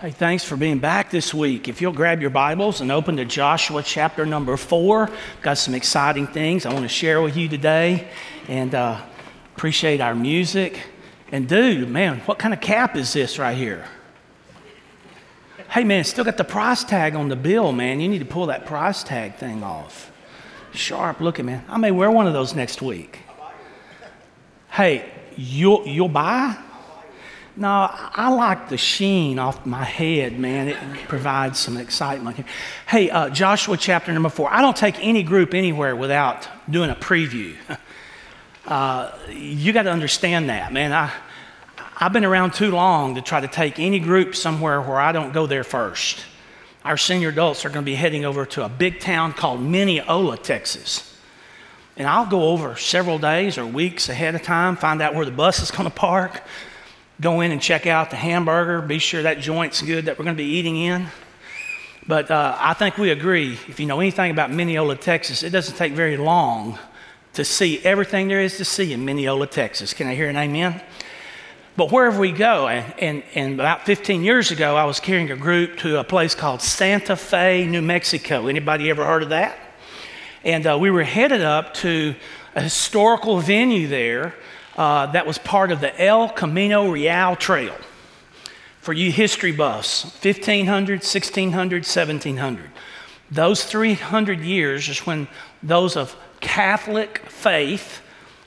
Hey, thanks for being back this week. If you'll grab your Bibles and open to Joshua chapter number four, got some exciting things I want to share with you today, and uh, appreciate our music. And dude, man, what kind of cap is this right here? Hey, man, still got the price tag on the bill, man. You need to pull that price tag thing off. Sharp looking, man. I may wear one of those next week. Hey, you'll you'll buy? No, I like the sheen off my head, man. It provides some excitement. Hey, uh, Joshua chapter number four. I don't take any group anywhere without doing a preview. Uh, you got to understand that, man. I, I've been around too long to try to take any group somewhere where I don't go there first. Our senior adults are going to be heading over to a big town called Mineola, Texas. And I'll go over several days or weeks ahead of time, find out where the bus is going to park, go in and check out the hamburger, be sure that joint's good that we're going to be eating in. But uh, I think we agree, if you know anything about Mineola, Texas, it doesn't take very long to see everything there is to see in Mineola, Texas. Can I hear an amen? But wherever we go, and, and, and, about 15 years ago, I was carrying a group to a place called Santa Fe, New Mexico. Anybody ever heard of that? And uh, we were headed up to a historical venue there uh, that was part of the El Camino Real Trail. For you history buffs, 1500, 1600, 1700. Those 300 years is when those of Catholic faith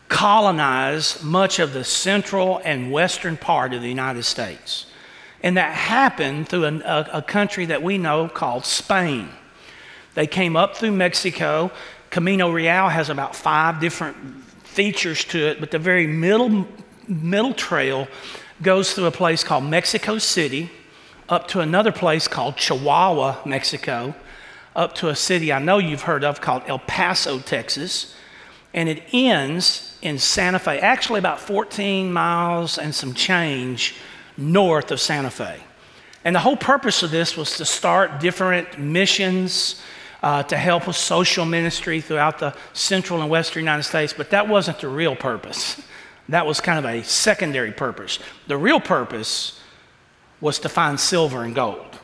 colonized much of the central and western part of the United States. And that happened through a, a, a country that we know called Spain. They came up through Mexico. Camino Real has about five different features to it, but the very middle, middle trail goes through a place called Mexico City, up to another place called Chihuahua, Mexico, up to a city I know you've heard of called El Paso, Texas, and it ends in Santa Fe, actually about 14 miles and some change north of Santa Fe. And the whole purpose of this was to start different missions uh, to help with social ministry throughout the central and western United States, but that wasn't the real purpose. That was kind of a secondary purpose. The real purpose was to find silver and gold.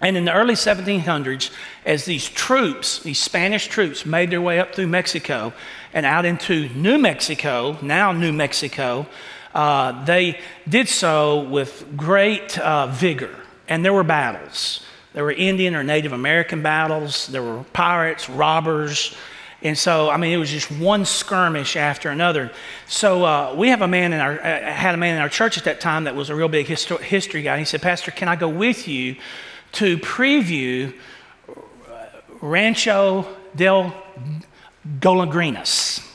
And in the early 1700s, as these troops, these Spanish troops, made their way up through Mexico and out into New Mexico, now New Mexico, uh, they did so with great uh, vigor. And there were battles. There were Indian or Native American battles, there were pirates, robbers. And so, I mean, it was just one skirmish after another. So, uh, we have a man in our, uh, had a man in our church at that time that was a real big histo- history guy. He said, Pastor, can I go with you to preview uh, Rancho del Golondrinas,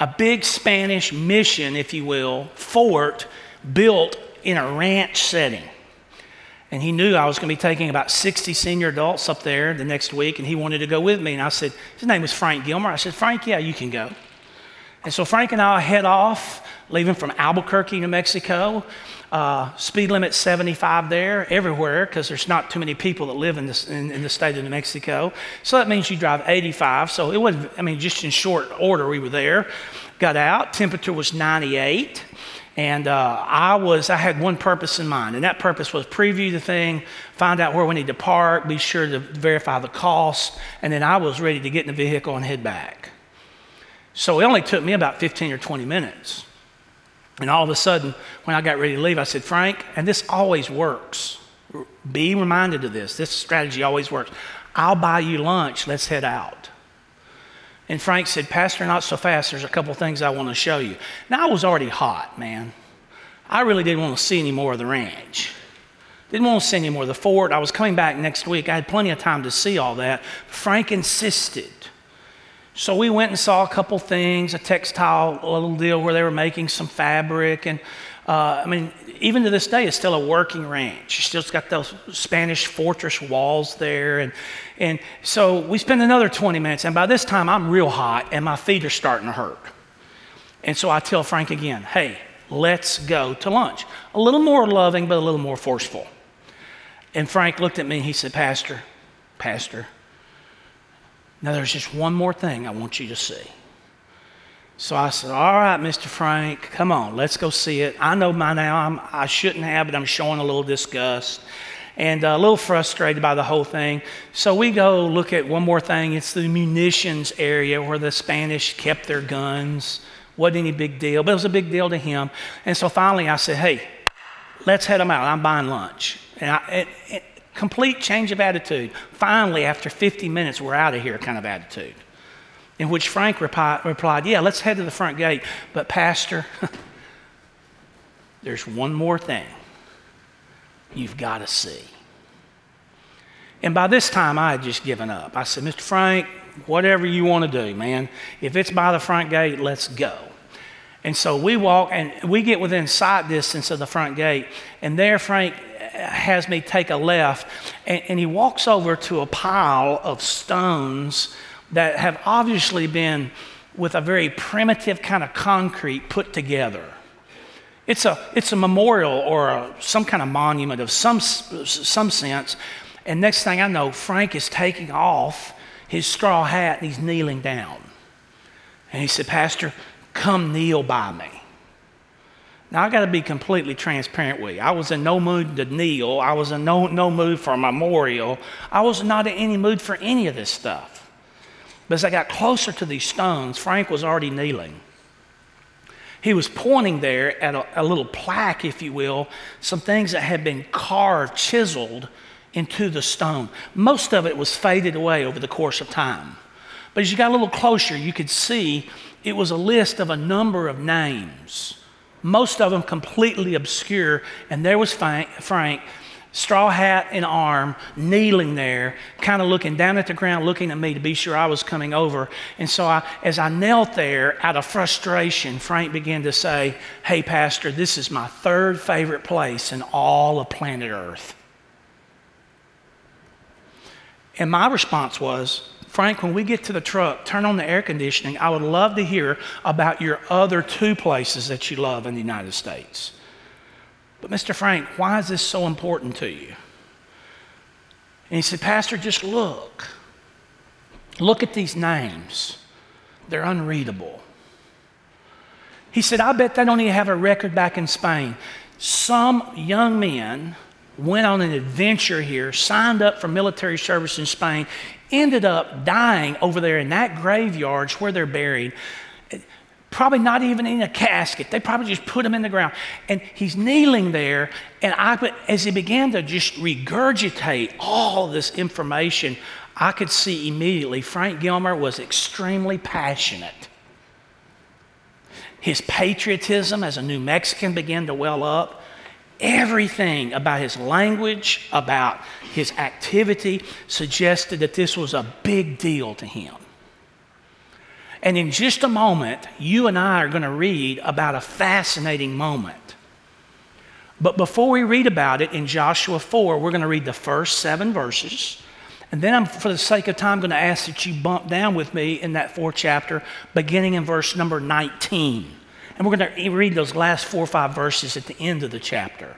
a big Spanish mission, if you will, fort built in a ranch setting. And he knew I was going to be taking about 60 senior adults up there the next week, and he wanted to go with me. And I said, His name was Frank Gilmer. I said, Frank, yeah, you can go. And so Frank and I head off, leaving from Albuquerque, New Mexico. Uh, speed limit 75 there, everywhere, because there's not too many people that live in, this, in, in, the state of New Mexico. So that means you drive 85. So it was, I mean, just in short order, we were there. Got out, temperature was 98. And uh, I was, I had one purpose in mind, and that purpose was preview the thing, find out where we need to park, be sure to verify the cost, and then I was ready to get in the vehicle and head back. So it only took me about 15 or 20 minutes. And all of a sudden, when I got ready to leave, I said, Frank, and this always works. Be reminded of this. This strategy always works. I'll buy you lunch. Let's head out. And Frank said, Pastor, not so fast. There's a couple things I want to show you. Now, I was already hot, man. I really didn't want to see any more of the ranch. Didn't want to see any more of the fort. I was coming back next week. I had plenty of time to see all that. Frank insisted. So we went and saw a couple things, a textile little deal where they were making some fabric. And uh, I mean, even to this day, it's still a working ranch. It's still got those Spanish fortress walls there. And, and so we spend another 20 minutes. And by this time, I'm real hot and my feet are starting to hurt. And so I tell Frank again, hey, let's go to lunch. A little more loving, but a little more forceful. And Frank looked at me and he said, Pastor, Pastor, now there's just one more thing I want you to see. So I said, All right, Mr. Frank, come on, let's go see it. I know by now I'm, I shouldn't have, but I'm showing a little disgust and a little frustrated by the whole thing. So we go look at one more thing. It's the munitions area where the Spanish kept their guns. Wasn't any big deal, but it was a big deal to him. And so finally I said, Hey, let's head them out. I'm buying lunch. And I, it, it, complete change of attitude. Finally, after 50 minutes, we're out of here kind of attitude. In which Frank repi- replied, Yeah, let's head to the front gate. But, Pastor, there's one more thing you've got to see. And by this time, I had just given up. I said, Mr. Frank, whatever you want to do, man, if it's by the front gate, let's go. And so we walk and we get within sight distance of the front gate. And there, Frank uh, has me take a left. And, and he walks over to a pile of stones that have obviously been with a very primitive kind of concrete put together. It's a, it's a memorial or a, some kind of monument of some, some sense. And next thing I know, Frank is taking off his straw hat and he's kneeling down. And he said, Pastor, come kneel by me. Now, I got to be completely transparent with you. I was in no mood to kneel. I was in no, no mood for a memorial. I was not in any mood for any of this stuff. But as I got closer to these stones, Frank was already kneeling. He was pointing there at a, a little plaque, if you will, some things that had been carved, chiseled into the stone. Most of it was faded away over the course of time. But as you got a little closer, you could see it was a list of a number of names, most of them completely obscure. And there was Frank, straw hat and arm, kneeling there, kind of looking down at the ground, looking at me to be sure I was coming over. And so I, as I knelt there out of frustration, Frank began to say, Hey, Pastor, this is my third favorite place in all of planet Earth. And my response was, Frank, when we get to the truck, turn on the air conditioning. I would love to hear about your other two places that you love in the United States. But, Mr. Frank, why is this so important to you? And he said, Pastor, just look. Look at these names. They're unreadable. He said, I bet they don't even have a record back in Spain. Some young men went on an adventure here, signed up for military service in Spain, ended up dying over there in that graveyard where they're buried. Probably not even in a casket. They probably just put him in the ground. And he's kneeling there. And I, as he began to just regurgitate all this information, I could see immediately Frank Gilmer was extremely passionate. His patriotism as a New Mexican began to well up. Everything about his language, about his activity, suggested that this was a big deal to him. And in just a moment, you and I are going to read about a fascinating moment. But before we read about it in Joshua 4, we're going to read the first seven verses. And then I'm, for the sake of time, going to ask that you bump down with me in that fourth chapter, beginning in verse number 19. And we're going to read those last four or five verses at the end of the chapter.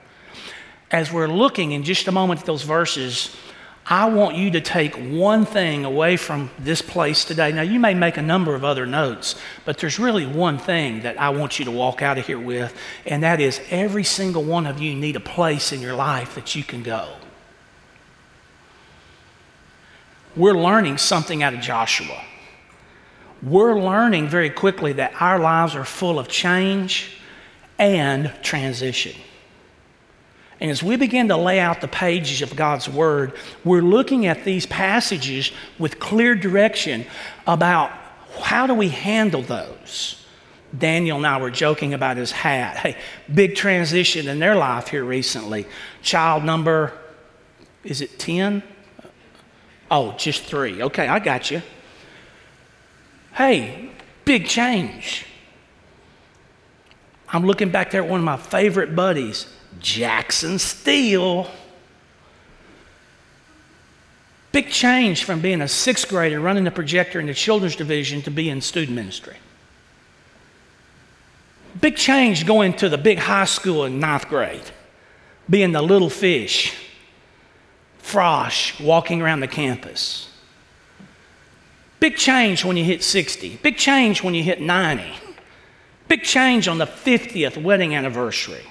As we're looking in just a moment at those verses, I want you to take one thing away from this place today. Now, you may make a number of other notes, but there's really one thing that I want you to walk out of here with, and that is every single one of you need a place in your life that you can go. We're learning something out of Joshua we're learning very quickly that our lives are full of change and transition. And as we begin to lay out the pages of God's Word, we're looking at these passages with clear direction about how do we handle those. Daniel and I were joking about his hat. Hey, big transition in their life here recently. Child number, is it 10? Oh, just three. Okay, I got you. Hey, big change. I'm looking back there at one of my favorite buddies, Jackson Steele. Big change from being a sixth grader running the projector in the children's division to being in student ministry. Big change going to the big high school in ninth grade, being the little fish, frosh, walking around the campus. Big change when you hit 60. Big change when you hit 90. Big change on the 50th wedding anniversary.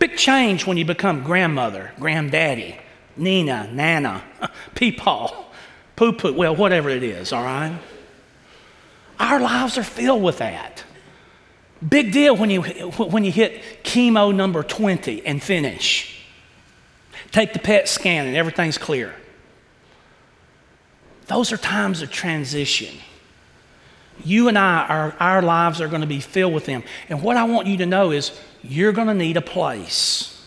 Big change when you become grandmother, granddaddy, Nina, Nana, Peepaw, Poo Poo, well, whatever it is, all right? Our lives are filled with that. Big deal when you, when you hit chemo number 20 and finish. Take the PET scan and everything's clear. Those are times of transition. You and I, our, our lives are going to be filled with them. And what I want you to know is you're going to need a place.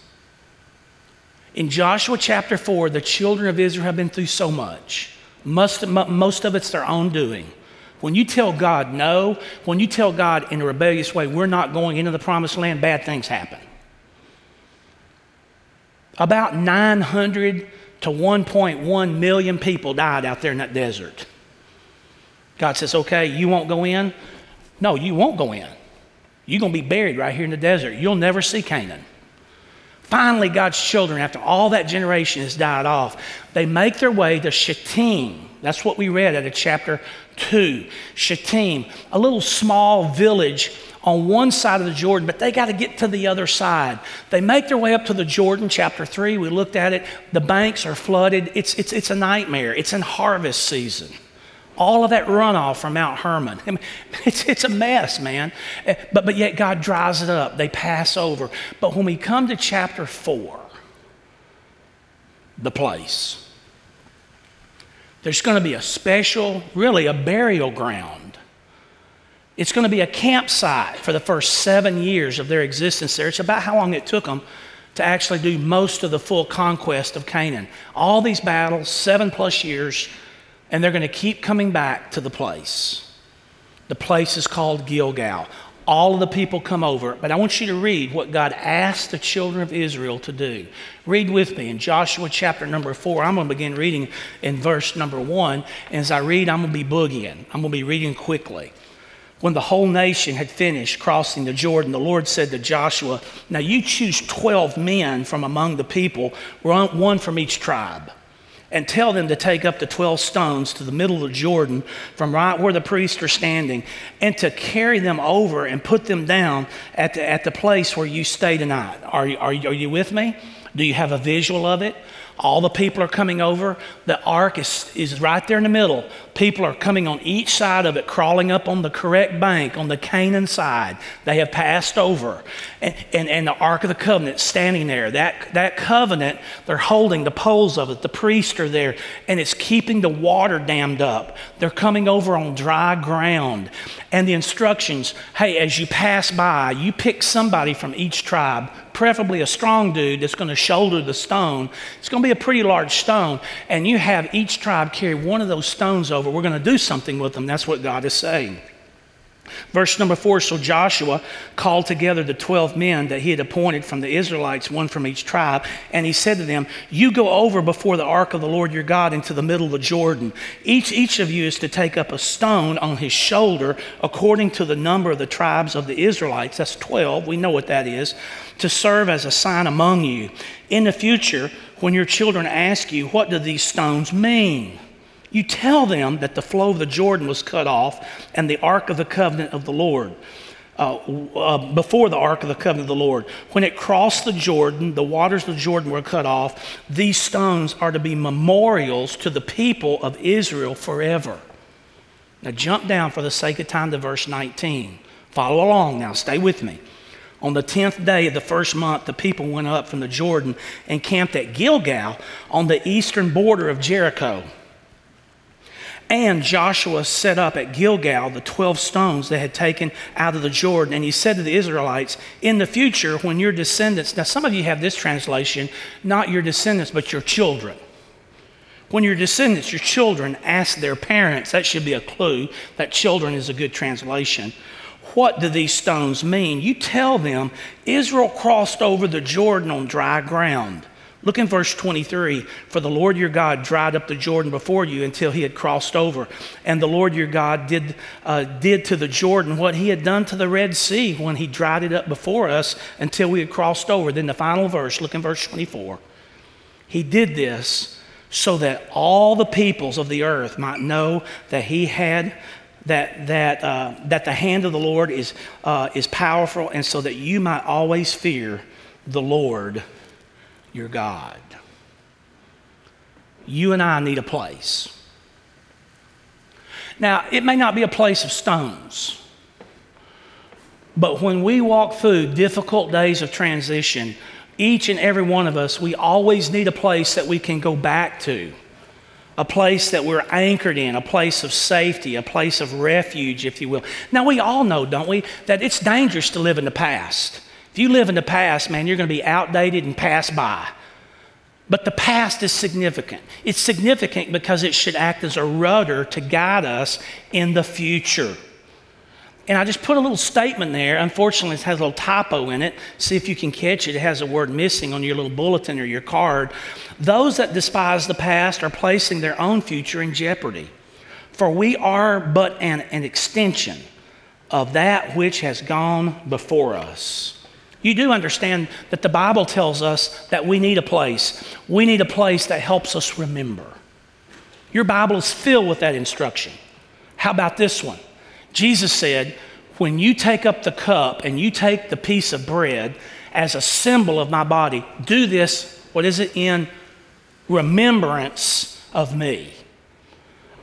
In Joshua chapter 4, the children of Israel have been through so much. Most, most of it's their own doing. When you tell God no, when you tell God in a rebellious way, we're not going into the promised land, bad things happen. About 900 to 1.1 million people died out there in that desert. God says, okay, you won't go in? No, you won't go in. You're going to be buried right here in the desert. You'll never see Canaan. Finally, God's children, after all that generation has died off, they make their way to Shittim. That's what we read at chapter 2. Shittim, a little small village on one side of the Jordan, but they got to get to the other side. They make their way up to the Jordan, chapter 3. We looked at it. The banks are flooded. It's, it's, it's a nightmare. It's in harvest season. All of that runoff from Mount Hermon. I mean, it's, it's a mess, man. Eh, but, but yet God dries it up. They pass over. But when we come to chapter 4, the place, there's going to be a special, really a burial ground. It's going to be a campsite for the first seven years of their existence there. It's about how long it took them to actually do most of the full conquest of Canaan. All these battles, seven plus years and they're going to keep coming back to the place. The place is called Gilgal. All of the people come over, but I want you to read what God asked the children of Israel to do. Read with me in Joshua chapter number four. I'm going to begin reading in verse number one. And as I read, I'm going to be boogieing, I'm going to be reading quickly. When the whole nation had finished crossing the Jordan, the Lord said to Joshua, Now you choose 12 men from among the people, one from each tribe and tell them to take up the 12 stones to the middle of Jordan from right where the priests are standing and to carry them over and put them down at the, at the place where you stay tonight. Are you, are, you, are you with me? Do you have a visual of it? All the people are coming over. The ark is, is right there in the middle. People are coming on each side of it, crawling up on the correct bank, on the Canaan side. They have passed over. And, and, and the Ark of the Covenant standing there. That, that covenant, they're holding the poles of it. The priests are there, and it's keeping the water dammed up. They're coming over on dry ground. And the instructions hey, as you pass by, you pick somebody from each tribe, preferably a strong dude that's going to shoulder the stone. It's going to be a pretty large stone. And you have each tribe carry one of those stones over. We're going to do something with them. That's what God is saying. Verse number four So Joshua called together the 12 men that he had appointed from the Israelites, one from each tribe, and he said to them, You go over before the ark of the Lord your God into the middle of the Jordan. Each, each of you is to take up a stone on his shoulder according to the number of the tribes of the Israelites. That's 12. We know what that is. To serve as a sign among you. In the future, when your children ask you, What do these stones mean? You tell them that the flow of the Jordan was cut off and the ark of the covenant of the Lord. Uh, uh, before the ark of the covenant of the Lord. When it crossed the Jordan, the waters of the Jordan were cut off. These stones are to be memorials to the people of Israel forever. Now, jump down for the sake of time to verse 19. Follow along now, stay with me. On the tenth day of the first month, the people went up from the Jordan and camped at Gilgal on the eastern border of Jericho. And Joshua set up at Gilgal the 12 stones they had taken out of the Jordan. And he said to the Israelites, In the future, when your descendants, now some of you have this translation, not your descendants, but your children. When your descendants, your children, ask their parents, that should be a clue that children is a good translation. What do these stones mean? You tell them Israel crossed over the Jordan on dry ground. Look in verse 23 For the Lord your God dried up the Jordan before you until he had crossed over. And the Lord your God did, uh, did to the Jordan what he had done to the Red Sea when he dried it up before us until we had crossed over. Then the final verse, look in verse 24. He did this so that all the peoples of the earth might know that he had that, that, uh, that the hand of the Lord is, uh, is powerful, and so that you might always fear the Lord your God. You and I need a place. Now, it may not be a place of stones, but when we walk through difficult days of transition, each and every one of us, we always need a place that we can go back to a place that we're anchored in, a place of safety, a place of refuge, if you will. Now, we all know, don't we, that it's dangerous to live in the past. If you live in the past, man, you're going to be outdated and pass by. But the past is significant. It's significant because it should act as a rudder to guide us in the future. And I just put a little statement there. Unfortunately, it has a little typo in it. See if you can catch it. It has a word missing on your little bulletin or your card. Those that despise the past are placing their own future in jeopardy. For we are but an, an extension of that which has gone before us. You do understand that the Bible tells us that we need a place. We need a place that helps us remember. Your Bible is filled with that instruction. How about this one? Jesus said, When you take up the cup and you take the piece of bread as a symbol of my body, do this, what is it, in remembrance of me.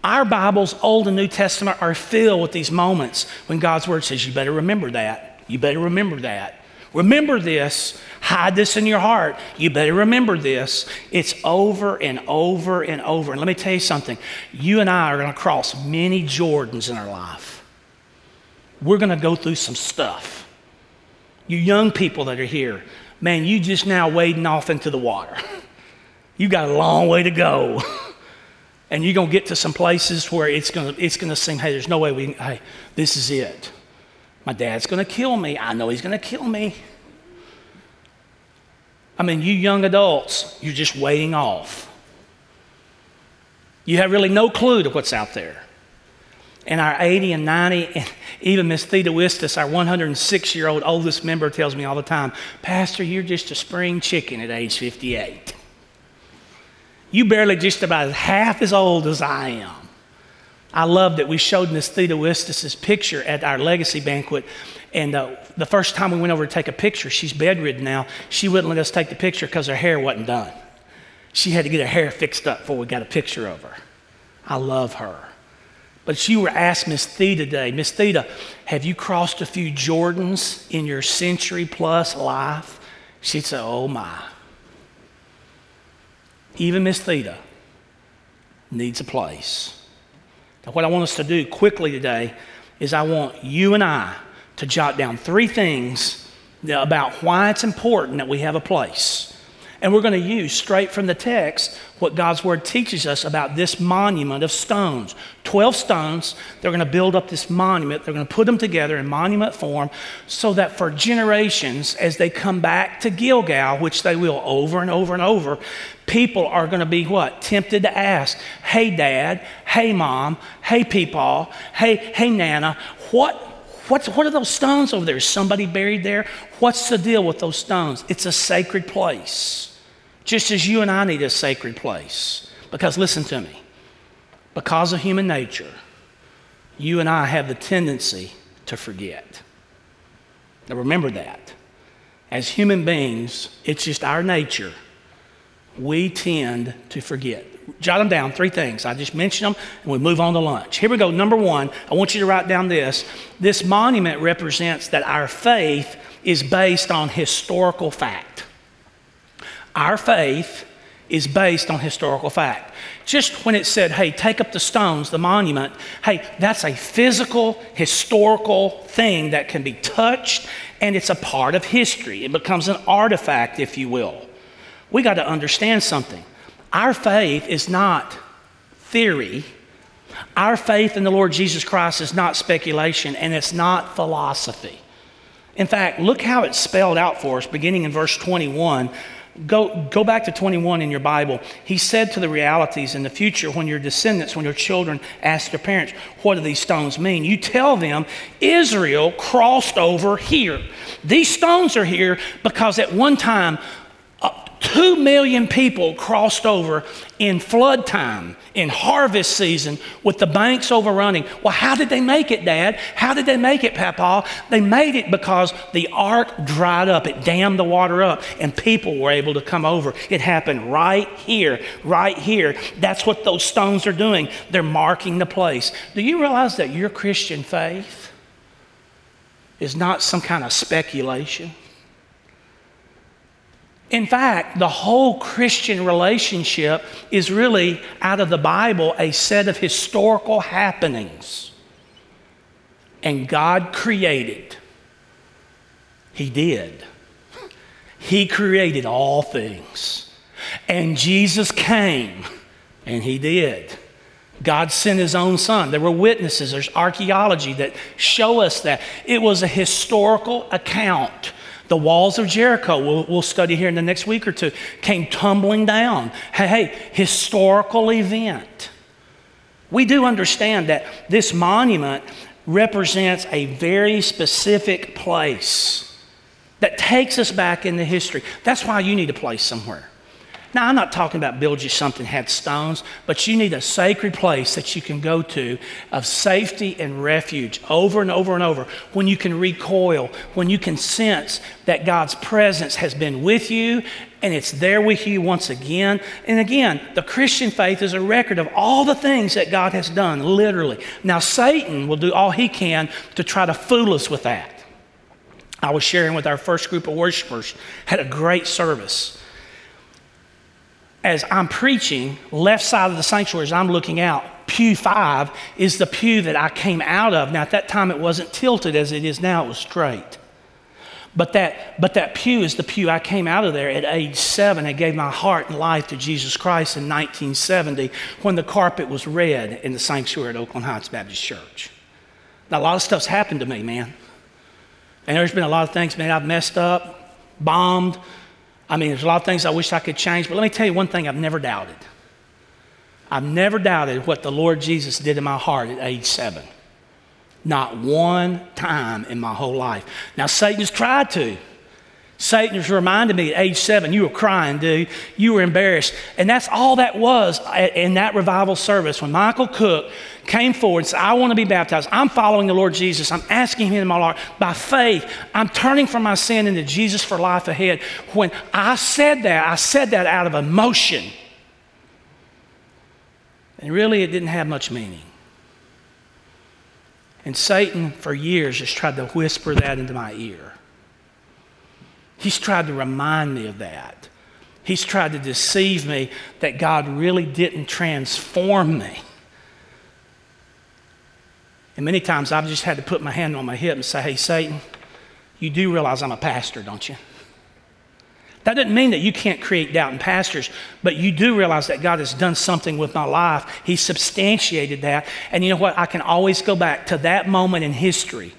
Our Bibles, Old and New Testament, are filled with these moments when God's Word says, You better remember that. You better remember that. Remember this. Hide this in your heart. You better remember this. It's over and over and over. And let me tell you something. You and I are going to cross many Jordans in our life we're going to go through some stuff. You young people that are here, man, you just now wading off into the water. You got a long way to go. and you're going to get to some places where it's going to, it's going to seem, hey, there's no way we, hey, this is it. My dad's going to kill me. I know he's going to kill me. I mean, you young adults, you're just waiting off. You have really no clue to what's out there and our 80 and 90, and even Miss Theta Wistis, our 106 year old oldest member, tells me all the time, Pastor, you're just a spring chicken at age 58. You barely just about half as old as I am. I love that we showed Miss Theta Wistis' picture at our legacy banquet. And uh, the first time we went over to take a picture, she's bedridden now. She wouldn't let us take the picture because her hair wasn't done. She had to get her hair fixed up before we got a picture of her. I love her. But you were asked Miss Theta today, Miss Theta, have you crossed a few Jordans in your century plus life? She'd say, Oh my. Even Miss Theta needs a place. Now, what I want us to do quickly today is I want you and I to jot down three things about why it's important that we have a place. And we're going to use straight from the text what God's word teaches us about this monument of stones. 12 stones, they're going to build up this monument. They're going to put them together in monument form so that for generations, as they come back to Gilgal, which they will over and over and over, people are going to be what? Tempted to ask, hey, dad, hey, mom, hey, peepaw, hey, hey, nana, what What's, what are those stones over there? Is somebody buried there? What's the deal with those stones? It's a sacred place. Just as you and I need a sacred place. Because listen to me, because of human nature, you and I have the tendency to forget. Now remember that. As human beings, it's just our nature. We tend to forget. Jot them down, three things. I just mentioned them, and we move on to lunch. Here we go. Number one, I want you to write down this. This monument represents that our faith is based on historical fact. Our faith is based on historical fact. Just when it said, hey, take up the stones, the monument, hey, that's a physical, historical thing that can be touched and it's a part of history. It becomes an artifact, if you will. We got to understand something. Our faith is not theory. Our faith in the Lord Jesus Christ is not speculation and it's not philosophy. In fact, look how it's spelled out for us, beginning in verse 21. Go, go back to 21 in your Bible. He said to the Israelites in the future when your descendants, when your children ask their parents, What do these stones mean? You tell them, Israel crossed over here. These stones are here because at one time, Two million people crossed over in flood time, in harvest season, with the banks overrunning. Well, how did they make it, Dad? How did they make it, Papa? They made it because the ark dried up. It dammed the water up, and people were able to come over. It happened right here, right here. That's what those stones are doing. They're marking the place. Do you realize that your Christian faith is not some kind of speculation? In fact, the whole Christian relationship is really out of the Bible a set of historical happenings. And God created. He did. He created all things. And Jesus came, and He did. God sent His own Son. There were witnesses, there's archaeology that show us that. It was a historical account the walls of Jericho, we'll, we'll, study here in the next week or two, came tumbling down. Hey, hey, historical event. We do understand that this monument represents a very specific place that takes us back into history. That's why you need a place somewhere. Now, I'm not talking about build you something had stones, but you need a sacred place that you can go to of safety and refuge over and over and over when you can recoil, when you can sense that God's presence has been with you and it's there with you once again. And again, the Christian faith is a record of all the things that God has done, literally. Now, Satan will do all he can to try to fool us with that. I was sharing with our first group of worshipers, had a great service as I'm preaching, left side of the sanctuary, as I'm looking out, pew five is the pew that I came out of. Now, at that time, it wasn't tilted as it is now, it was straight. But that, but that pew is the pew I came out of there at age seven and gave my heart and life to Jesus Christ in 1970 when the carpet was red in the sanctuary at Oakland Heights Baptist Church. Now, a lot of stuff's happened to me, man. And there's been a lot of things, man, I've messed up, bombed, I mean, there's a lot of things I wish I could change, but let me tell you one thing I've never doubted. I've never doubted what the Lord Jesus did in my heart at age seven. Not one time in my whole life. Now, Satan has tried to. Satan has reminded me at age seven, you were crying, dude. You were embarrassed. And that's all that was in that revival service. When Michael Cook came forward and said, I want to be baptized. I'm following the Lord Jesus. I'm asking Him in my heart by faith. I'm turning from my sin into Jesus for life ahead. When I said that, I said that out of emotion. And really, it didn't have much meaning. And Satan, for years, has tried to whisper that into my ear. He's tried to remind me of that. He's tried to deceive me that God really didn't transform me. And many times I've just had to put my hand on my hip and say, Hey, Satan, you do realize I'm a pastor, don't you? That doesn't mean that you can't create doubt in pastors, but you do realize that God has done something with my life. He substantiated that. And you know what? I can always go back to that moment in history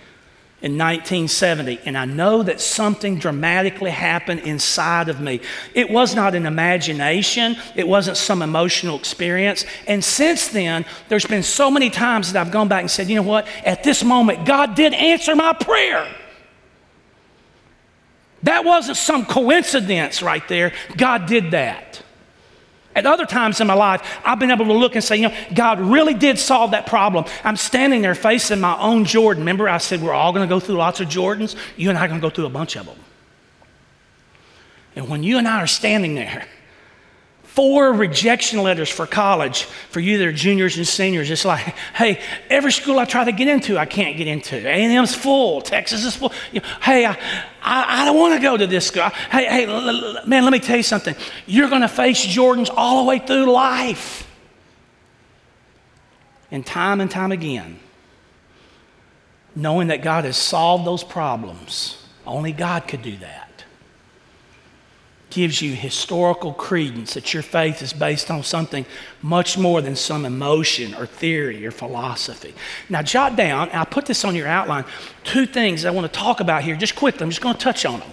in 1970, and I know that something dramatically happened inside of me. It was not an imagination, it wasn't some emotional experience. And since then, there's been so many times that I've gone back and said, you know what? At this moment, God did answer my prayer. That wasn't some coincidence right there. God did that. At other times in my life, I've been able to look and say, you know, God really did solve that problem. I'm standing there facing my own Jordan. Remember, I said we're all going to go through lots of Jordans? You and I are going to go through a bunch of them. And when you and I are standing there, four rejection letters for college for you that are juniors and seniors. It's like, hey, every school I try to get into, I can't get into. A&M's full. Texas is full. You know, hey, I, I, I, don't want to go to this school. Hey, hey, l- l- man, let me tell you something. You're going to face Jordans all the way through life. And time and time again, knowing that God has solved those problems, only God could do that gives you historical credence that your faith is based on something much more than some emotion or theory or philosophy. Now, jot down, I put this on your outline, two things I want to talk about here just quickly. I'm just going to touch on them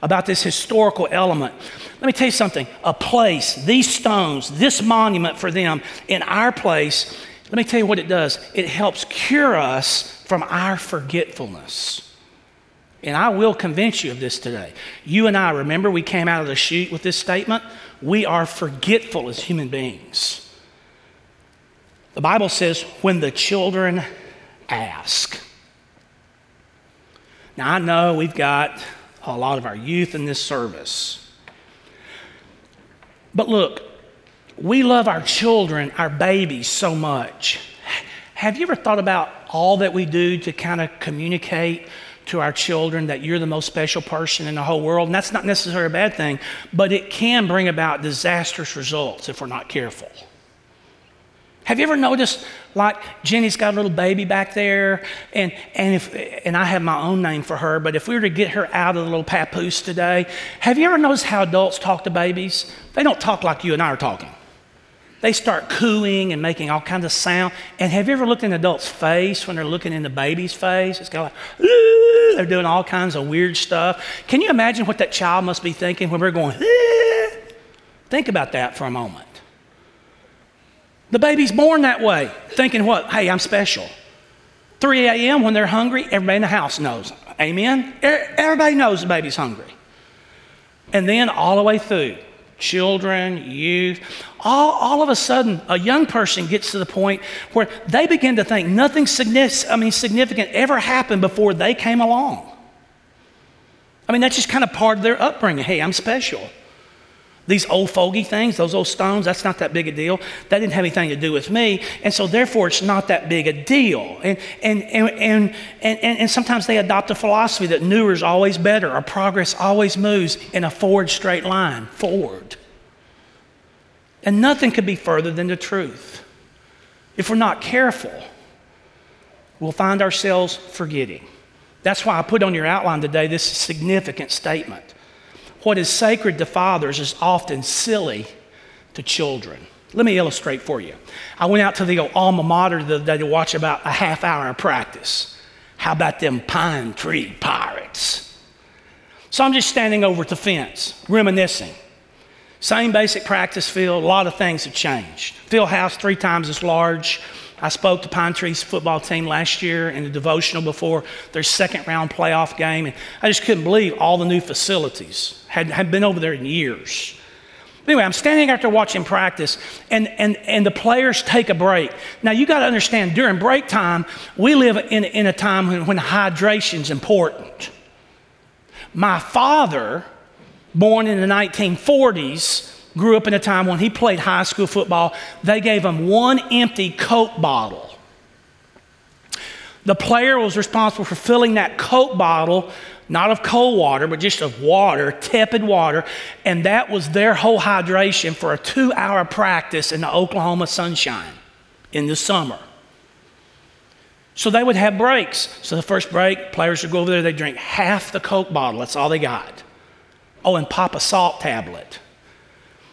about this historical element. Let me tell you something a place, these stones, this monument for them in our place, let me tell you what it does. It helps cure us from our forgetfulness. And I will convince you of this today. You and I, remember, we came out of the chute with this statement? We are forgetful as human beings. The Bible says, when the children ask. Now, I know we've got a lot of our youth in this service. But look, we love our children, our babies, so much. Have you ever thought about all that we do to kind of communicate to our children that you're the most special person in the whole world. And that's not necessarily a bad thing, but it can bring about disastrous results if we're not careful. Have you ever noticed, like Jenny's got a little baby back there, and, and, if, and I have my own name for her, but if we were to get her out of the little papoose today, have you ever noticed how adults talk to babies? They don't talk like you and I are talking. They start cooing and making all kinds of sound. And have you ever looked in an adult's face when they're looking in the baby's face? It's kind of like, Ooh! they're doing all kinds of weird stuff. Can you imagine what that child must be thinking when we're going, Ooh! think about that for a moment. The baby's born that way, thinking what? Hey, I'm special. 3 a.m. when they're hungry, everybody in the house knows. Amen? Everybody knows the baby's hungry. And then all the way through, children, youth, all, all of a sudden, a young person gets to the point where they begin to think nothing significant, I mean, significant ever happened before they came along. I mean, that's just kind of part of their upbringing. Hey, I'm special. These old fogey things, those old stones, that's not that big a deal. That didn't have anything to do with me. And so, therefore, it's not that big a deal. And, and, and, and, and, and sometimes they adopt a philosophy that newer is always better, or progress always moves in a forward straight line, forward. And nothing could be further than the truth. If we're not careful, we'll find ourselves forgetting. That's why I put on your outline today this significant statement. What is sacred to fathers is often silly to children. Let me illustrate for you. I went out to the alma mater the other day to watch about a half hour of practice. How about them pine tree pirates? So I'm just standing over at the fence, reminiscing. Same basic practice field, a lot of things have changed. Field house three times as large. I spoke to Pine Trees football team last year in the devotional before their second round playoff game, and I just couldn't believe all the new facilities. Had, had been over there in years. Anyway, I'm standing out there watching practice, and, and, and the players take a break. Now, you got to understand, during break time, we live in, in a time when, when hydration is important. My father born in the 1940s, grew up in a time when he played high school football. They gave him one empty Coke bottle. The player was responsible for filling that Coke bottle, not of cold water, but just of water, tepid water, and that was their whole hydration for a two hour practice in the Oklahoma sunshine in the summer. So they would have breaks. So the first break, players would go over there, they drink half the Coke bottle. That's all they got. Oh, and pop a salt tablet.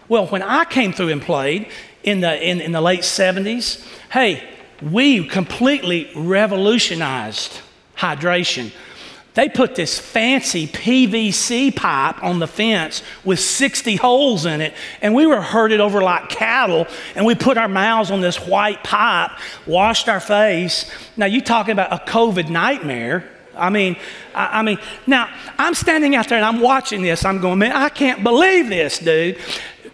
Well, when I came through and played in the, in, in the late 70s, hey, we completely revolutionized hydration. They put this fancy PVC pipe on the fence with 60 holes in it, and we were herded over like cattle, and we put our mouths on this white pipe, washed our face. Now, you talking about a COVID nightmare. I mean, I, I, mean, now I'm standing out there and I'm watching this. I'm going, man, I can't believe this, dude.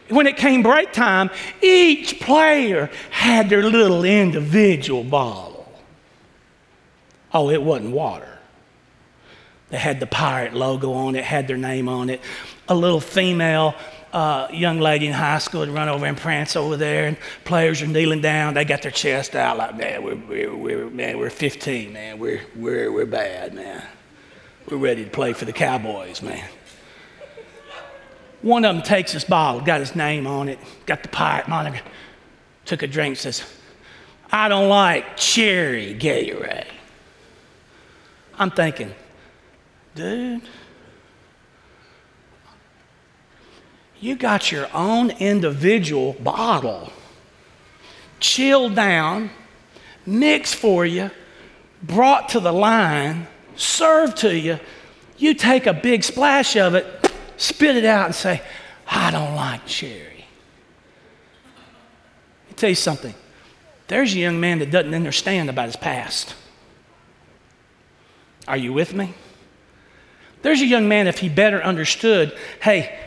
When it came break time, each player had their little individual bottle. Oh, it wasn't water. They had the pirate logo on it, had their name on it. A little female uh, young lady in high school to run over and prance over there, and players are kneeling down. They got their chest out like, man, we're, we're, we're, man, we're 15, man. We're, we're, we're bad, man. We're ready to play for the Cowboys, man. One of them takes his bottle, got his name on it, got the pirate moniker, took a drink, says, I don't like cherry Gatorade. I'm thinking, dude, You got your own individual bottle, chilled down, mixed for you, brought to the line, served to you. You take a big splash of it, spit it out, and say, I don't like cherry. Let me tell you something. There's a young man that doesn't understand about his past. Are you with me? There's a young man, if he better understood, hey,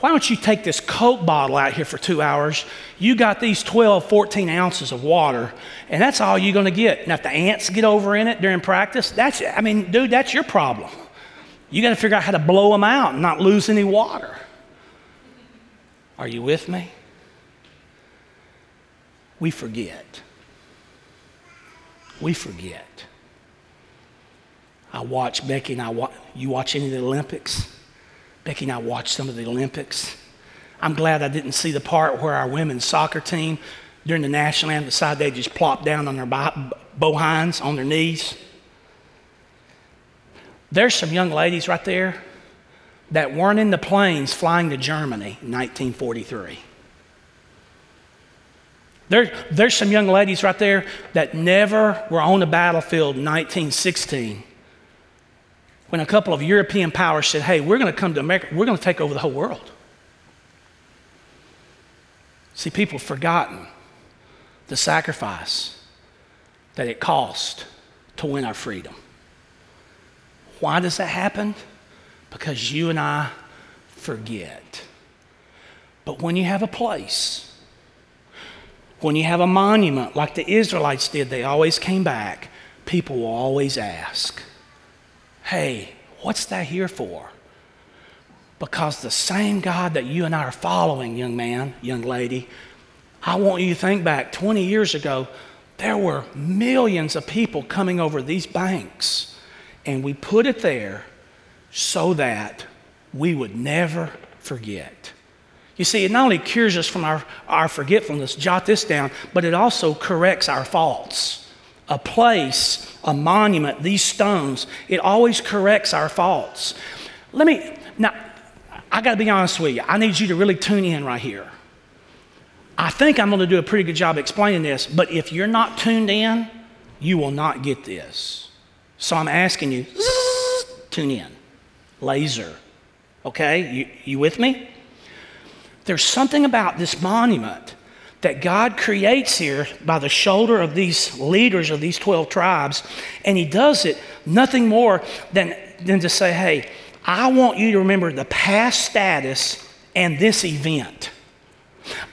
why don't you take this Coke bottle out here for two hours? You got these 12, 14 ounces of water, and that's all you're going to get. Now, if the ants get over in it during practice, that's, I mean, dude, that's your problem. You got to figure out how to blow them out and not lose any water. Are you with me? We forget. We forget. I watch Becky and I watch, you watch any of the Olympics? Becky and I watched some of the Olympics. I'm glad I didn't see the part where our women's soccer team, during the national anthem, decided they just plopped down on their bohines, on their knees. There's some young ladies right there that weren't in the planes flying to Germany in 1943. There, there's some young ladies right there that never were on the battlefield in 1916 when a couple of European powers said, hey, we're going to come to America, we're going to take over the whole world. See, people have forgotten the sacrifice that it cost to win our freedom. Why does that happen? Because you and I forget. But when you have a place, when you have a monument like the Israelites did, they always came back, people will always ask, Hey, what's that here for? Because the same God that you and I are following, young man, young lady, I want you to think back 20 years ago, there were millions of people coming over these banks, and we put it there so that we would never forget. You see, it not only cures us from our, our forgetfulness, jot this down, but it also corrects our faults. A place a monument, these stones, it always corrects our faults. Let me, now, I got to be honest with you. I need you to really tune in right here. I think I'm to do a pretty good job explaining this, but if you're not tuned in, you will not get this. So I'm asking you, tune in. Laser. Okay? You, you with me? There's something about this monument that God creates here by the shoulder of these leaders of these 12 tribes. And He does it nothing more than, than to say, hey, I want you to remember the past status and this event.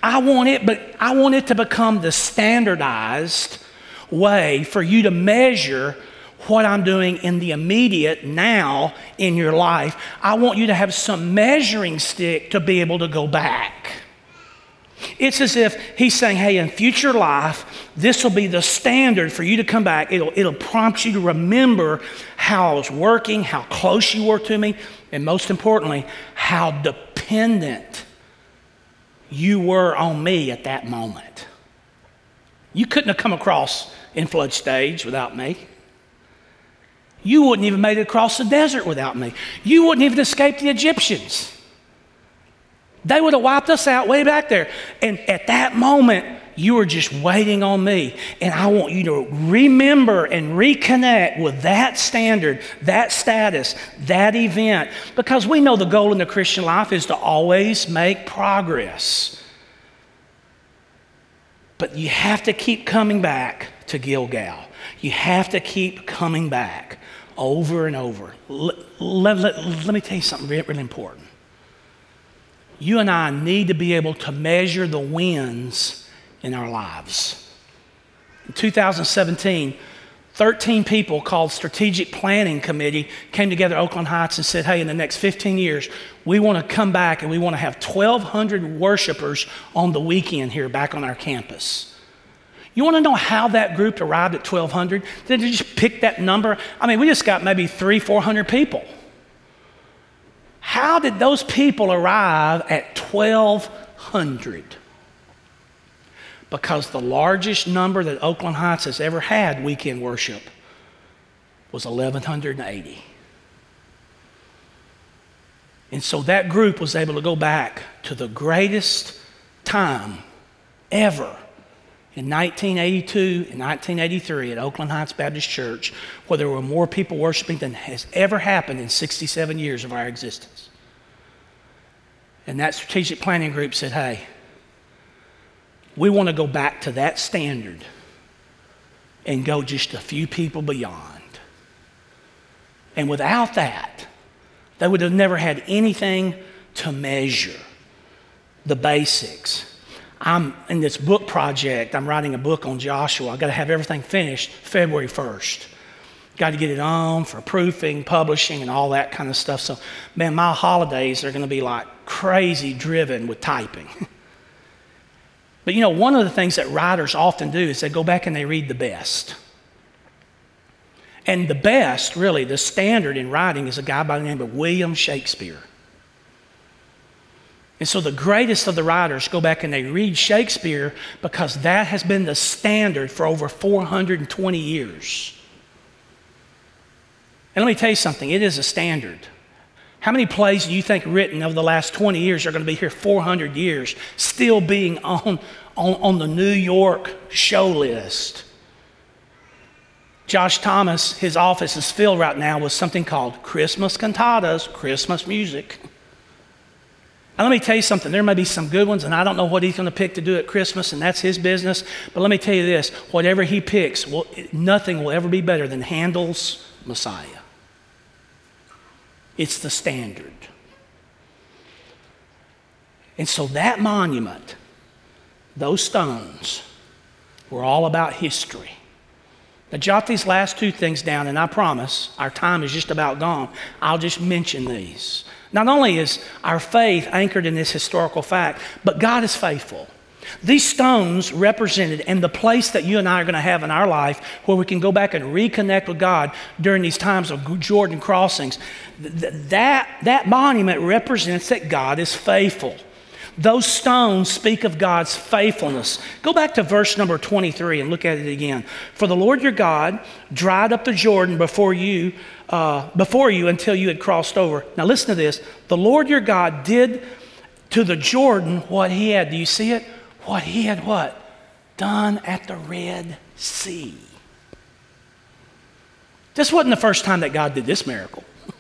I want it, but I want it to become the standardized way for you to measure what I'm doing in the immediate now in your life. I want you to have some measuring stick to be able to go back. It's as if he's saying, hey, in future life, this will be the standard for you to come back. It'll, it'll prompt you to remember how I was working, how close you were to me, and most importantly, how dependent you were on me at that moment. You couldn't have come across in flood stage without me. You wouldn't even made it across the desert without me. You wouldn't even escape the Egyptians. They would have wiped us out way back there. And at that moment, you were just waiting on me. And I want you to remember and reconnect with that standard, that status, that event. Because we know the goal in the Christian life is to always make progress. But you have to keep coming back to Gilgal. You have to keep coming back over and over. Let, let, let, let me tell you something really, really important you and I need to be able to measure the wins in our lives. In 2017, 13 people called Strategic Planning Committee came together Oakland Heights and said, hey, in the next 15 years, we want to come back and we want to have 1,200 worshipers on the weekend here back on our campus. You want to know how that group arrived at 1,200? Did they just pick that number? I mean, we just got maybe three, 400 people. How did those people arrive at 1,200? Because the largest number that Oakland Heights has ever had weekend worship was 1,180. And so that group was able to go back to the greatest time ever in 1982 and 1983 at Oakland Heights Baptist Church, where there were more people worshiping than has ever happened in 67 years of our existence. And that strategic planning group said, hey, we want to go back to that standard and go just a few people beyond. And without that, They would have never had anything to measure the basics. I'm in this book project. I'm writing a book on Joshua. I've got to have everything finished February 1st. Got to get it on for proofing, publishing, and all that kind of stuff. So, man, my holidays are going to be like crazy driven with typing. but you know, one of the things that writers often do is they go back and they read the best. And the best, really, the standard in writing is a guy by the name of William Shakespeare. And so the greatest of the writers go back and they read Shakespeare because that has been the standard for over 420 years. And let me tell you something, it is a standard. How many plays do you think written over the last 20 years are going to be here 400 years, still being on, on, on the New York show list? Josh Thomas, his office is filled right now with something called Christmas cantatas, Christmas music. And let me tell you something, there may be some good ones, and I don't know what he's going to pick to do at Christmas, and that's his business. But let me tell you this whatever he picks, well, nothing will ever be better than Handel's Messiah. It's the standard. And so that monument, those stones, were all about history. Now, jot these last two things down, and I promise our time is just about gone. I'll just mention these. Not only is our faith anchored in this historical fact, but God is faithful. These stones represented, and the place that you and I are going to have in our life where we can go back and reconnect with God during these times of Jordan crossings, that, that monument represents that God is faithful. Those stones speak of God's faithfulness. Go back to verse number 23 and look at it again. For the Lord your God dried up the Jordan before you, uh, before you until you had crossed over. Now listen to this. The Lord your God did to the Jordan what he had. Do you see it? What he had what? Done at the Red Sea. This wasn't the first time that God did this miracle.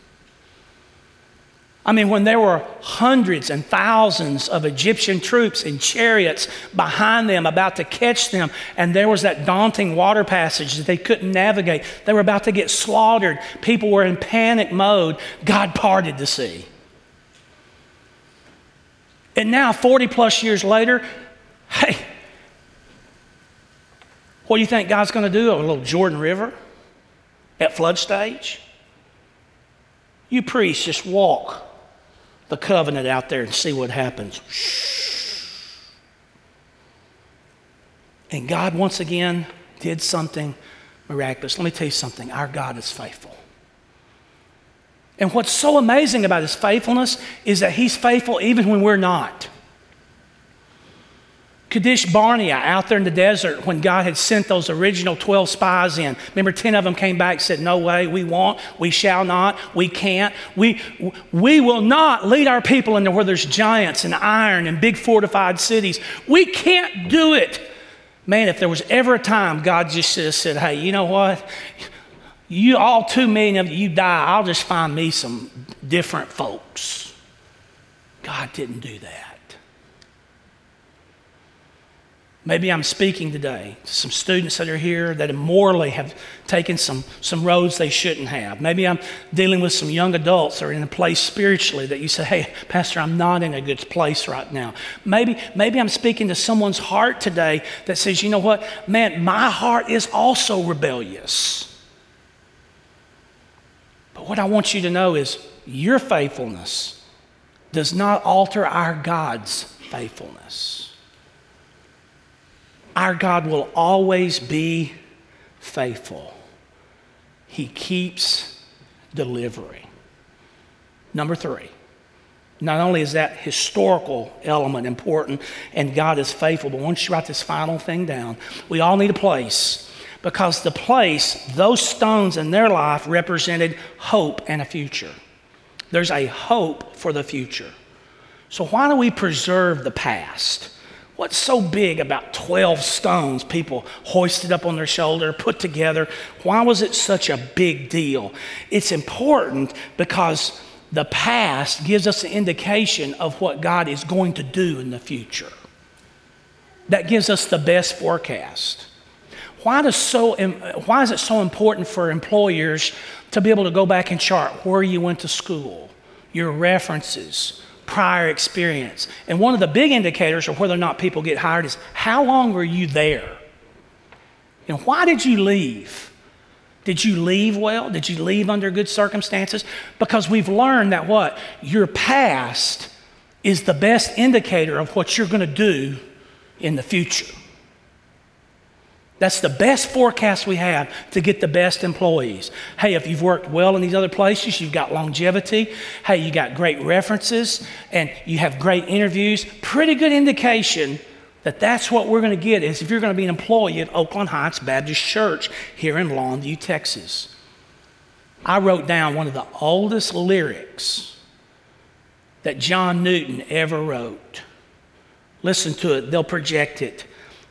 I mean, when there were hundreds and thousands of Egyptian troops in chariots behind them about to catch them, and there was that daunting water passage that they couldn't navigate, they were about to get slaughtered. People were in panic mode. God parted the sea. And now, 40 plus years later, hey, what do you think God's going to do? A little Jordan River at flood stage? You priests just walk the covenant out there and see what happens. And God, once again, did something miraculous. Let me tell you something our God is faithful. And what's so amazing about his faithfulness is that he's faithful even when we're not. Kadesh Barnea out there in the desert when God had sent those original 12 spies in. Remember, 10 of them came back and said, No way, we won't, we shall not, we can't. We, we will not lead our people into where there's giants and iron and big fortified cities. We can't do it. Man, if there was ever a time God just said, Hey, you know what? You all two million of you die, I'll just find me some different folks. God didn't do that. Maybe I'm speaking today to some students that are here that immorally have taken some, some roads they shouldn't have. Maybe I'm dealing with some young adults that are in a place spiritually that you say, hey, Pastor, I'm not in a good place right now. Maybe, maybe I'm speaking to someone's heart today that says, you know what, man, my heart is also rebellious. But what I want you to know is your faithfulness does not alter our God's faithfulness. Our God will always be faithful. He keeps delivering. Number three, not only is that historical element important and God is faithful, but once you write this final thing down, we all need a place because the place, those stones in their life represented hope and a future. There's a hope for the future. So, why do we preserve the past? What's so big about 12 stones people hoisted up on their shoulder, put together? Why was it such a big deal? It's important because the past gives us an indication of what God is going to do in the future. That gives us the best forecast. Why, does so, why is it so important for employers to be able to go back and chart where you went to school, your references, prior experience. And one of the big indicators of whether or not people get hired is how long were you there? And why did you leave? Did you leave well? Did you leave under good circumstances? Because we've learned that what? Your past is the best indicator of what you're going to do in the future. That's the best forecast we have to get the best employees. Hey, if you've worked well in these other places, you've got longevity. Hey, you got great references and you have great interviews. Pretty good indication that that's what we're going to get is if you're going to be an employee at Oakland Heights Baptist Church here in Longview, Texas. I wrote down one of the oldest lyrics that John Newton ever wrote. Listen to it, they'll project it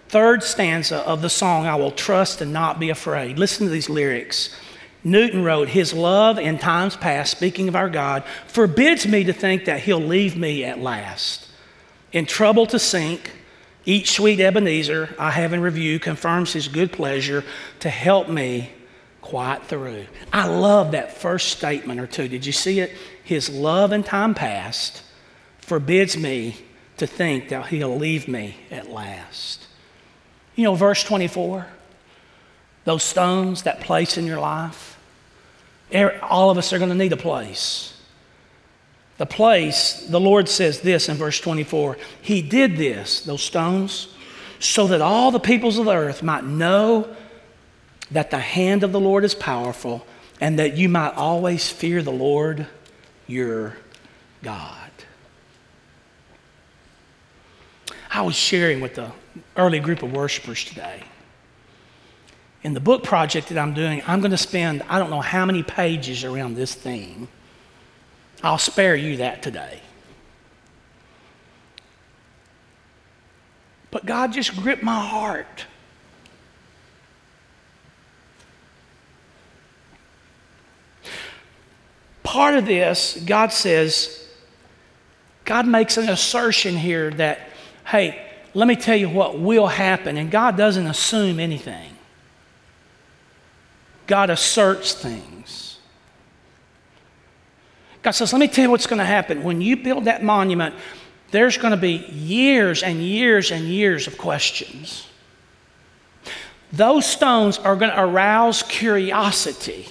third stanza of the song, I Will Trust and Not Be Afraid. Listen to these lyrics. Newton wrote, His love in times past, speaking of our God, forbids me to think that He'll leave me at last. In trouble to sink, each sweet Ebenezer I have in review confirms His good pleasure to help me quite through. I love that first statement or two. Did you see it? His love in time past forbids me to think that He'll leave me at last. You know, verse 24, those stones, that place in your life, all of us are going to need a place. The place, the Lord says this in verse 24 He did this, those stones, so that all the peoples of the earth might know that the hand of the Lord is powerful and that you might always fear the Lord your God. I was sharing with the early group of worshipers today. In the book project that I'm doing, I'm going to spend I don't know how many pages around this theme. I'll spare you that today. But God just gripped my heart. Part of this, God says, God makes an assertion here that, hey, let me tell you what will happen. And God doesn't assume anything, God asserts things. God says, let me tell you what's going to happen. When you build that monument, there's going to be years and years and years of questions. Those stones are going to arouse curiosity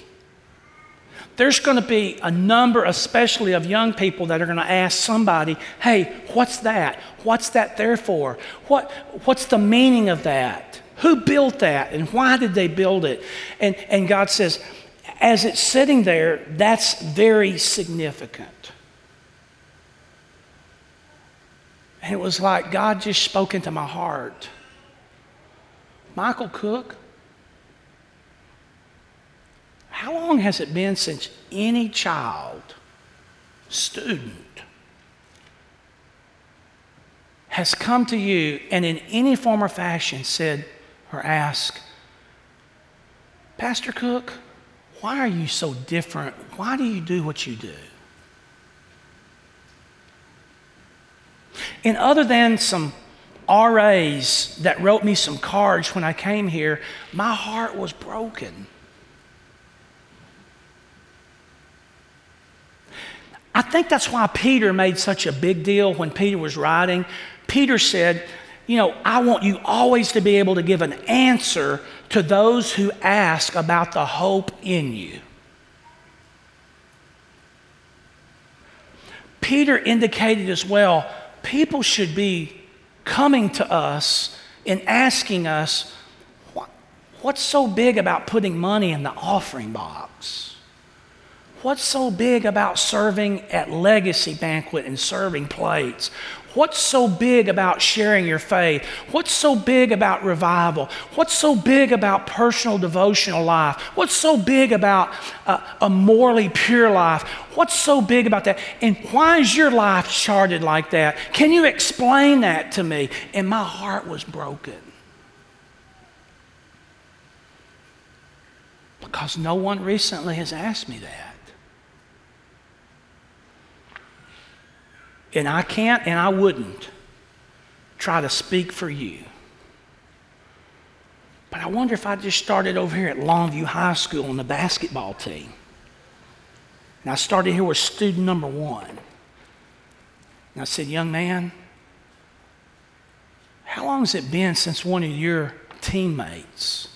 there's going to be a number, especially of young people, that are going to ask somebody, hey, what's that? What's that there for? What, what's the meaning of that? Who built that? And why did they build it? And, and God says, as it's sitting there, that's very significant. And it was like God just spoke into my heart. Michael Cook, how long has it been since any child, student, has come to you and in any form or fashion said or asked, Pastor Cook, why are you so different? Why do you do what you do? And other than some RAs that wrote me some cards when I came here, my heart was broken. I think that's why Peter made such a big deal when Peter was writing. Peter said, You know, I want you always to be able to give an answer to those who ask about the hope in you. Peter indicated as well, people should be coming to us and asking us, What's so big about putting money in the offering box? What's so big about serving at Legacy Banquet and serving plates? What's so big about sharing your faith? What's so big about revival? What's so big about personal devotional life? What's so big about a, a morally pure life? What's so big about that? And why is your life charted like that? Can you explain that to me? And my heart was broken. Because no one recently has asked me that. And I can't and I wouldn't try to speak for you. But I wonder if I just started over here at Longview High School on the basketball team And I started here with student number one. And I said, Young man, how long has it been since one of your teammates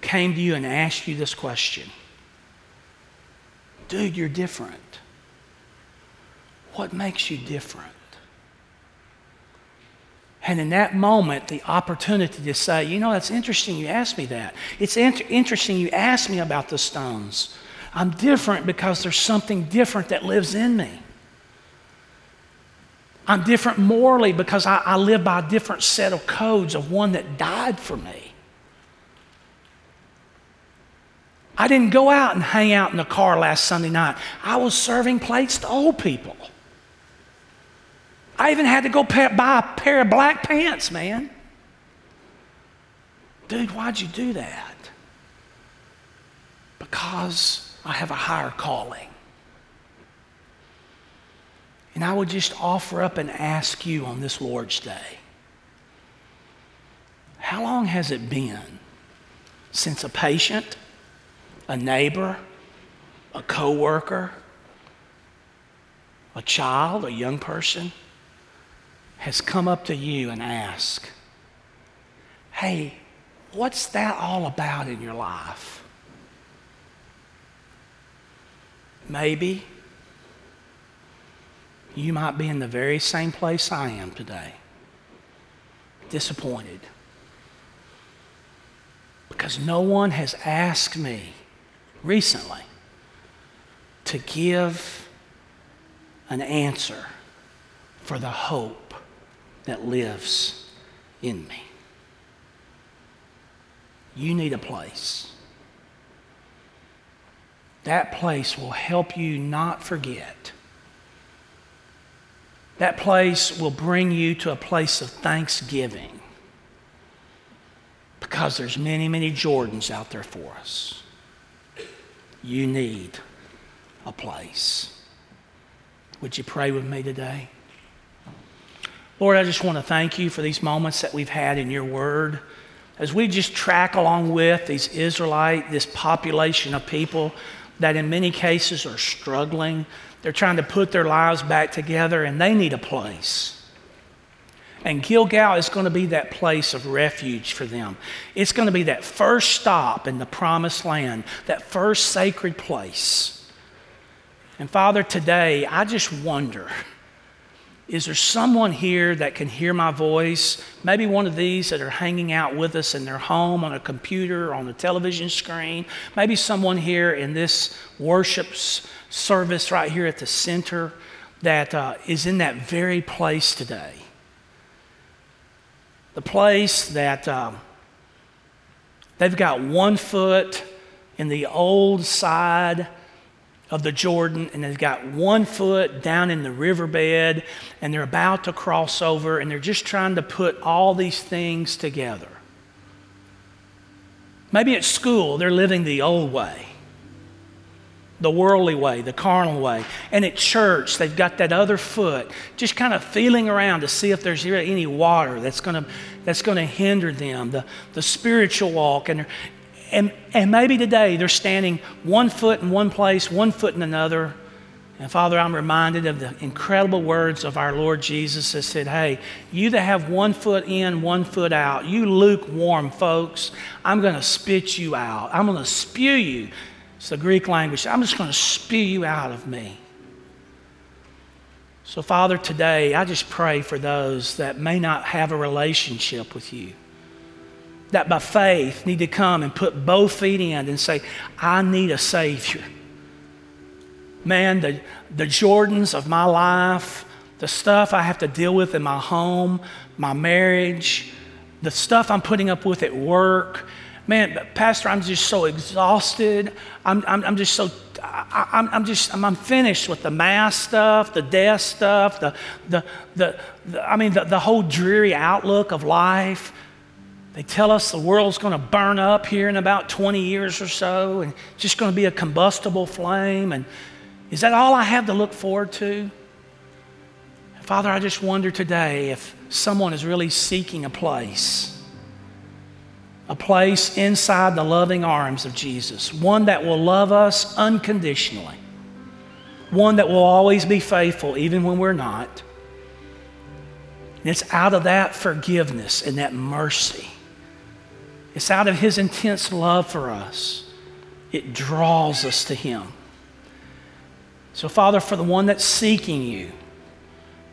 came to you and asked you this question? Dude, you're different. What makes you different? And in that moment, the opportunity to say, you know, that's interesting you asked me that. It's inter- interesting you asked me about the stones. I'm different because there's something different that lives in me. I'm different morally because I, I live by a different set of codes of one that died for me. I didn't go out and hang out in the car last Sunday night. I was serving plates to old people. I even had to go buy a pair of black pants, man. Dude, why'd you do that? Because I have a higher calling. And I would just offer up and ask you on this Lord's Day how long has it been since a patient, a neighbor, a coworker, a child, a young person has come up to you and asked, Hey, what's that all about in your life? Maybe you might be in the very same place I am today, disappointed. Because no one has asked me recently to give an answer for the hope that lives in me. You need a place. That place will help you not forget. That place will bring you to a place of thanksgiving because there's many, many Jordans out there for us. You need a place. Would you pray with me today? Lord, I just want to thank you for these moments that we've had in your word. As we just track along with these Israelite, this population of people that in many cases are struggling, they're trying to put their lives back together and they need a place. And Gilgal is going to be that place of refuge for them. It's going to be that first stop in the promised land, that first sacred place. And Father, today, I just wonder is there someone here that can hear my voice? Maybe one of these that are hanging out with us in their home on a computer, on a television screen. Maybe someone here in this worship service right here at the center that uh, is in that very place today. The place that um, they've got one foot in the old side of the Jordan, and they've got one foot down in the riverbed, and they're about to cross over, and they're just trying to put all these things together. Maybe at school, they're living the old way, the worldly way, the carnal way. And at church, they've got that other foot, just kind of feeling around to see if there's any water that's going to that's going to hinder them, the, the spiritual walk. And, and, and maybe today they're standing one foot in one place, one foot in another. And Father, I'm reminded of the incredible words of our Lord Jesus that said, Hey, you that have one foot in, one foot out, you lukewarm folks, I'm going to spit you out. I'm going to spew you. It's the Greek language. I'm just going to spew you out of me. So, Father, today I just pray for those that may not have a relationship with you that by faith need to come and put both feet in and say, I need a Savior. Man, the, the Jordans of my life, the stuff I have to deal with in my home, my marriage, the stuff I'm putting up with at work. Man, Pastor, I'm just so exhausted. I'm, I'm, I'm just so, I, I'm, I'm just, I'm, I'm, finished with the mass stuff, the death stuff, the, the, the, the I mean, the, the whole dreary outlook of life. They tell us the world's going to burn up here in about 20 years or so, and it's just going to be a combustible flame. And is that all I have to look forward to? Father, I just wonder today if someone is really seeking a place, a place inside the loving arms of Jesus, one that will love us unconditionally one that will always be faithful, even when we're not. And it's out of that forgiveness and that mercy. It's out of His intense love for us. It draws us to Him. So, Father, for the one that's seeking you,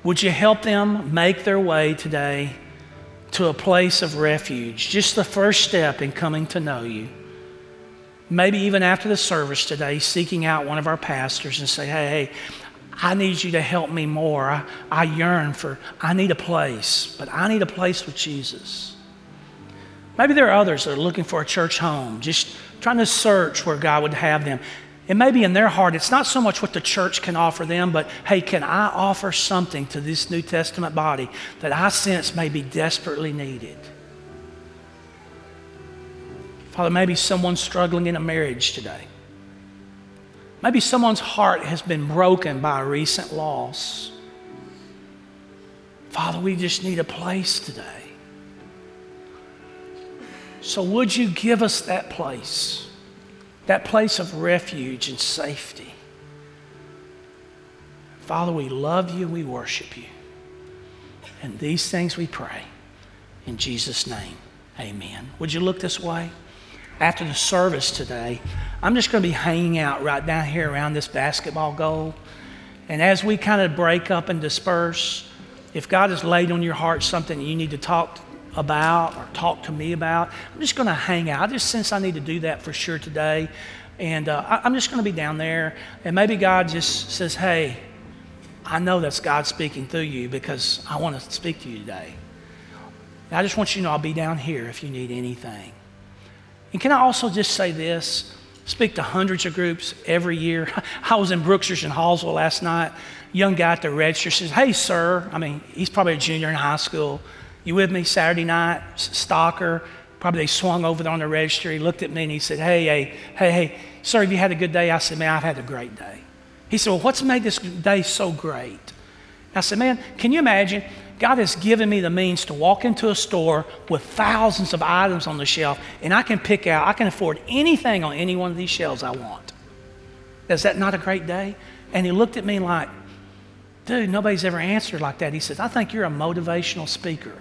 would you help them make their way today to a place of refuge? Just the first step in coming to know you. Maybe even after the service today, seeking out one of our pastors and say, hey, hey, I need you to help me more. I, I yearn for, I need a place, but I need a place with Jesus. Maybe there are others that are looking for a church home, just trying to search where God would have them. It may be in their heart, it's not so much what the church can offer them, but hey, can I offer something to this New Testament body that I sense may be desperately needed? Father, maybe someone's struggling in a marriage today. Maybe someone's heart has been broken by a recent loss. Father, we just need a place today. So, would you give us that place, that place of refuge and safety? Father, we love you, we worship you. And these things we pray. In Jesus' name, amen. Would you look this way? After the service today, I'm just going to be hanging out right down here around this basketball goal. And as we kind of break up and disperse, if God has laid on your heart something you need to talk about or talk to me about, I'm just going to hang out. I just sense I need to do that for sure today. And uh, I, I'm just going to be down there. And maybe God just says, hey, I know that's God speaking through you because I want to speak to you today. I just want you to know I'll be down here if you need anything. And can I also just say this? Speak to hundreds of groups every year. I was in Brookshire and Hallsville last night. Young guy at the register says, Hey, sir. I mean, he's probably a junior in high school. You with me Saturday night? Stalker. Probably they swung over there on the register. He looked at me and he said, Hey, hey, hey, hey, sir, have you had a good day? I said, Man, I've had a great day. He said, Well, what's made this day so great? I said, Man, can you imagine? God has given me the means to walk into a store with thousands of items on the shelf, and I can pick out, I can afford anything on any one of these shelves I want. Is that not a great day? And he looked at me like, dude, nobody's ever answered like that. He says, I think you're a motivational speaker.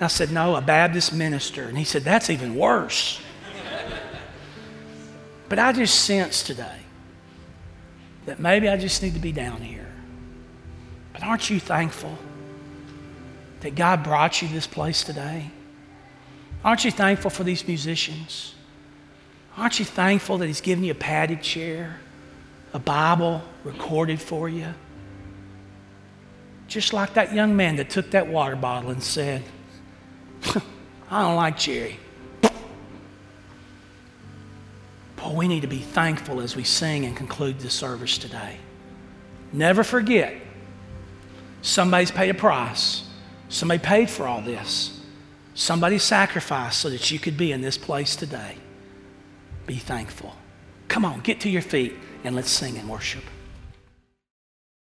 I said, no, a Baptist minister. And he said, that's even worse. but I just sense today that maybe I just need to be down here. But aren't you thankful? that God brought you this place today? Aren't you thankful for these musicians? Aren't you thankful that He's given you a padded chair, a Bible recorded for you? Just like that young man that took that water bottle and said, I don't like Jerry. Boy, we need to be thankful as we sing and conclude the service today. Never forget, somebody's paid a price Somebody paid for all this. Somebody sacrificed so that you could be in this place today. Be thankful. Come on, get to your feet and let's sing and worship.